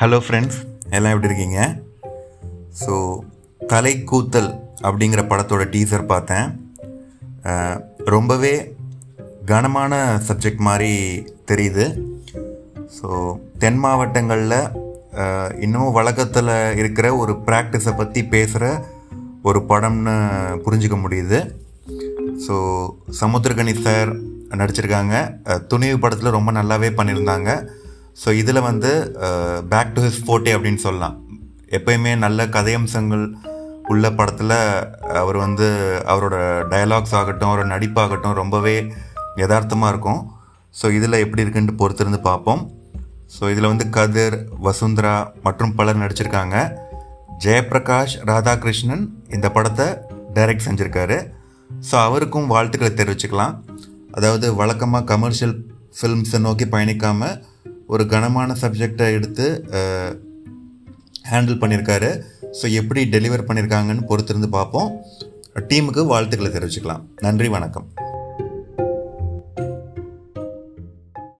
Hello friends எல்லாம் எப்படி இருக்கீங்க? ஸோ கலை கூத்தல் அப்படிங்கிற படத்தோட டீசர் பார்த்தேன். ரொம்பவே கனமான சப்ஜெக்ட் மாதிரி தெரியுது. ஸோ தென் மாவட்டங்களில் இன்னமும் வழக்கத்தில் இருக்கிற ஒரு ப்ராக்டிஸை பற்றி பேசுகிற ஒரு படம்னு புரிஞ்சுக்க முடியுது. ஸோ சமுத்திரகணி சார் நடிச்சிருக்காங்க. துணிவு படத்தில் ரொம்ப நல்லாவே பண்ணியிருந்தாங்க. ஸோ இதில் வந்து பேக் டு ஹிஸ் ஃபோர்ட்டே அப்படின்னு சொல்லலாம். எப்பயுமே நல்ல கதையம்சங்கள் உள்ள படத்தில் அவர் வந்து அவரோட டயலாக்ஸ் ஆகட்டும் அவரோட நடிப்பாகட்டும் ரொம்பவே யதார்த்தமாக இருக்கும். ஸோ இதில் எப்படி இருக்குன்ட்டு பொறுத்திருந்து பார்ப்போம். ஸோ இதில் வந்து கதிர் வசுந்தரா மற்றும் பலர் நடிச்சிருக்காங்க. ஜெயபிரகாஷ் ராதாகிருஷ்ணன் இந்த படத்தை டைரக்ட் செஞ்சுருக்காரு. ஸோ அவருக்கும் வாழ்த்துக்களை தெரிவிச்சுக்கலாம். அதாவது வழக்கமாக கமர்ஷியல் ஃபில்ம்ஸை நோக்கி பயணிக்காமல் ஒரு கனமான சப்ஜெக்டை எடுத்து ஹேண்டில் பண்ணியிருக்காரு ஸோ எப்படி டெலிவர் பண்ணியிருக்காங்கன்னு பொறுத்திருந்து பார்ப்போம். டீமுக்கு வாழ்த்துக்களை தெரிவிச்சுக்கலாம். நன்றி வணக்கம்.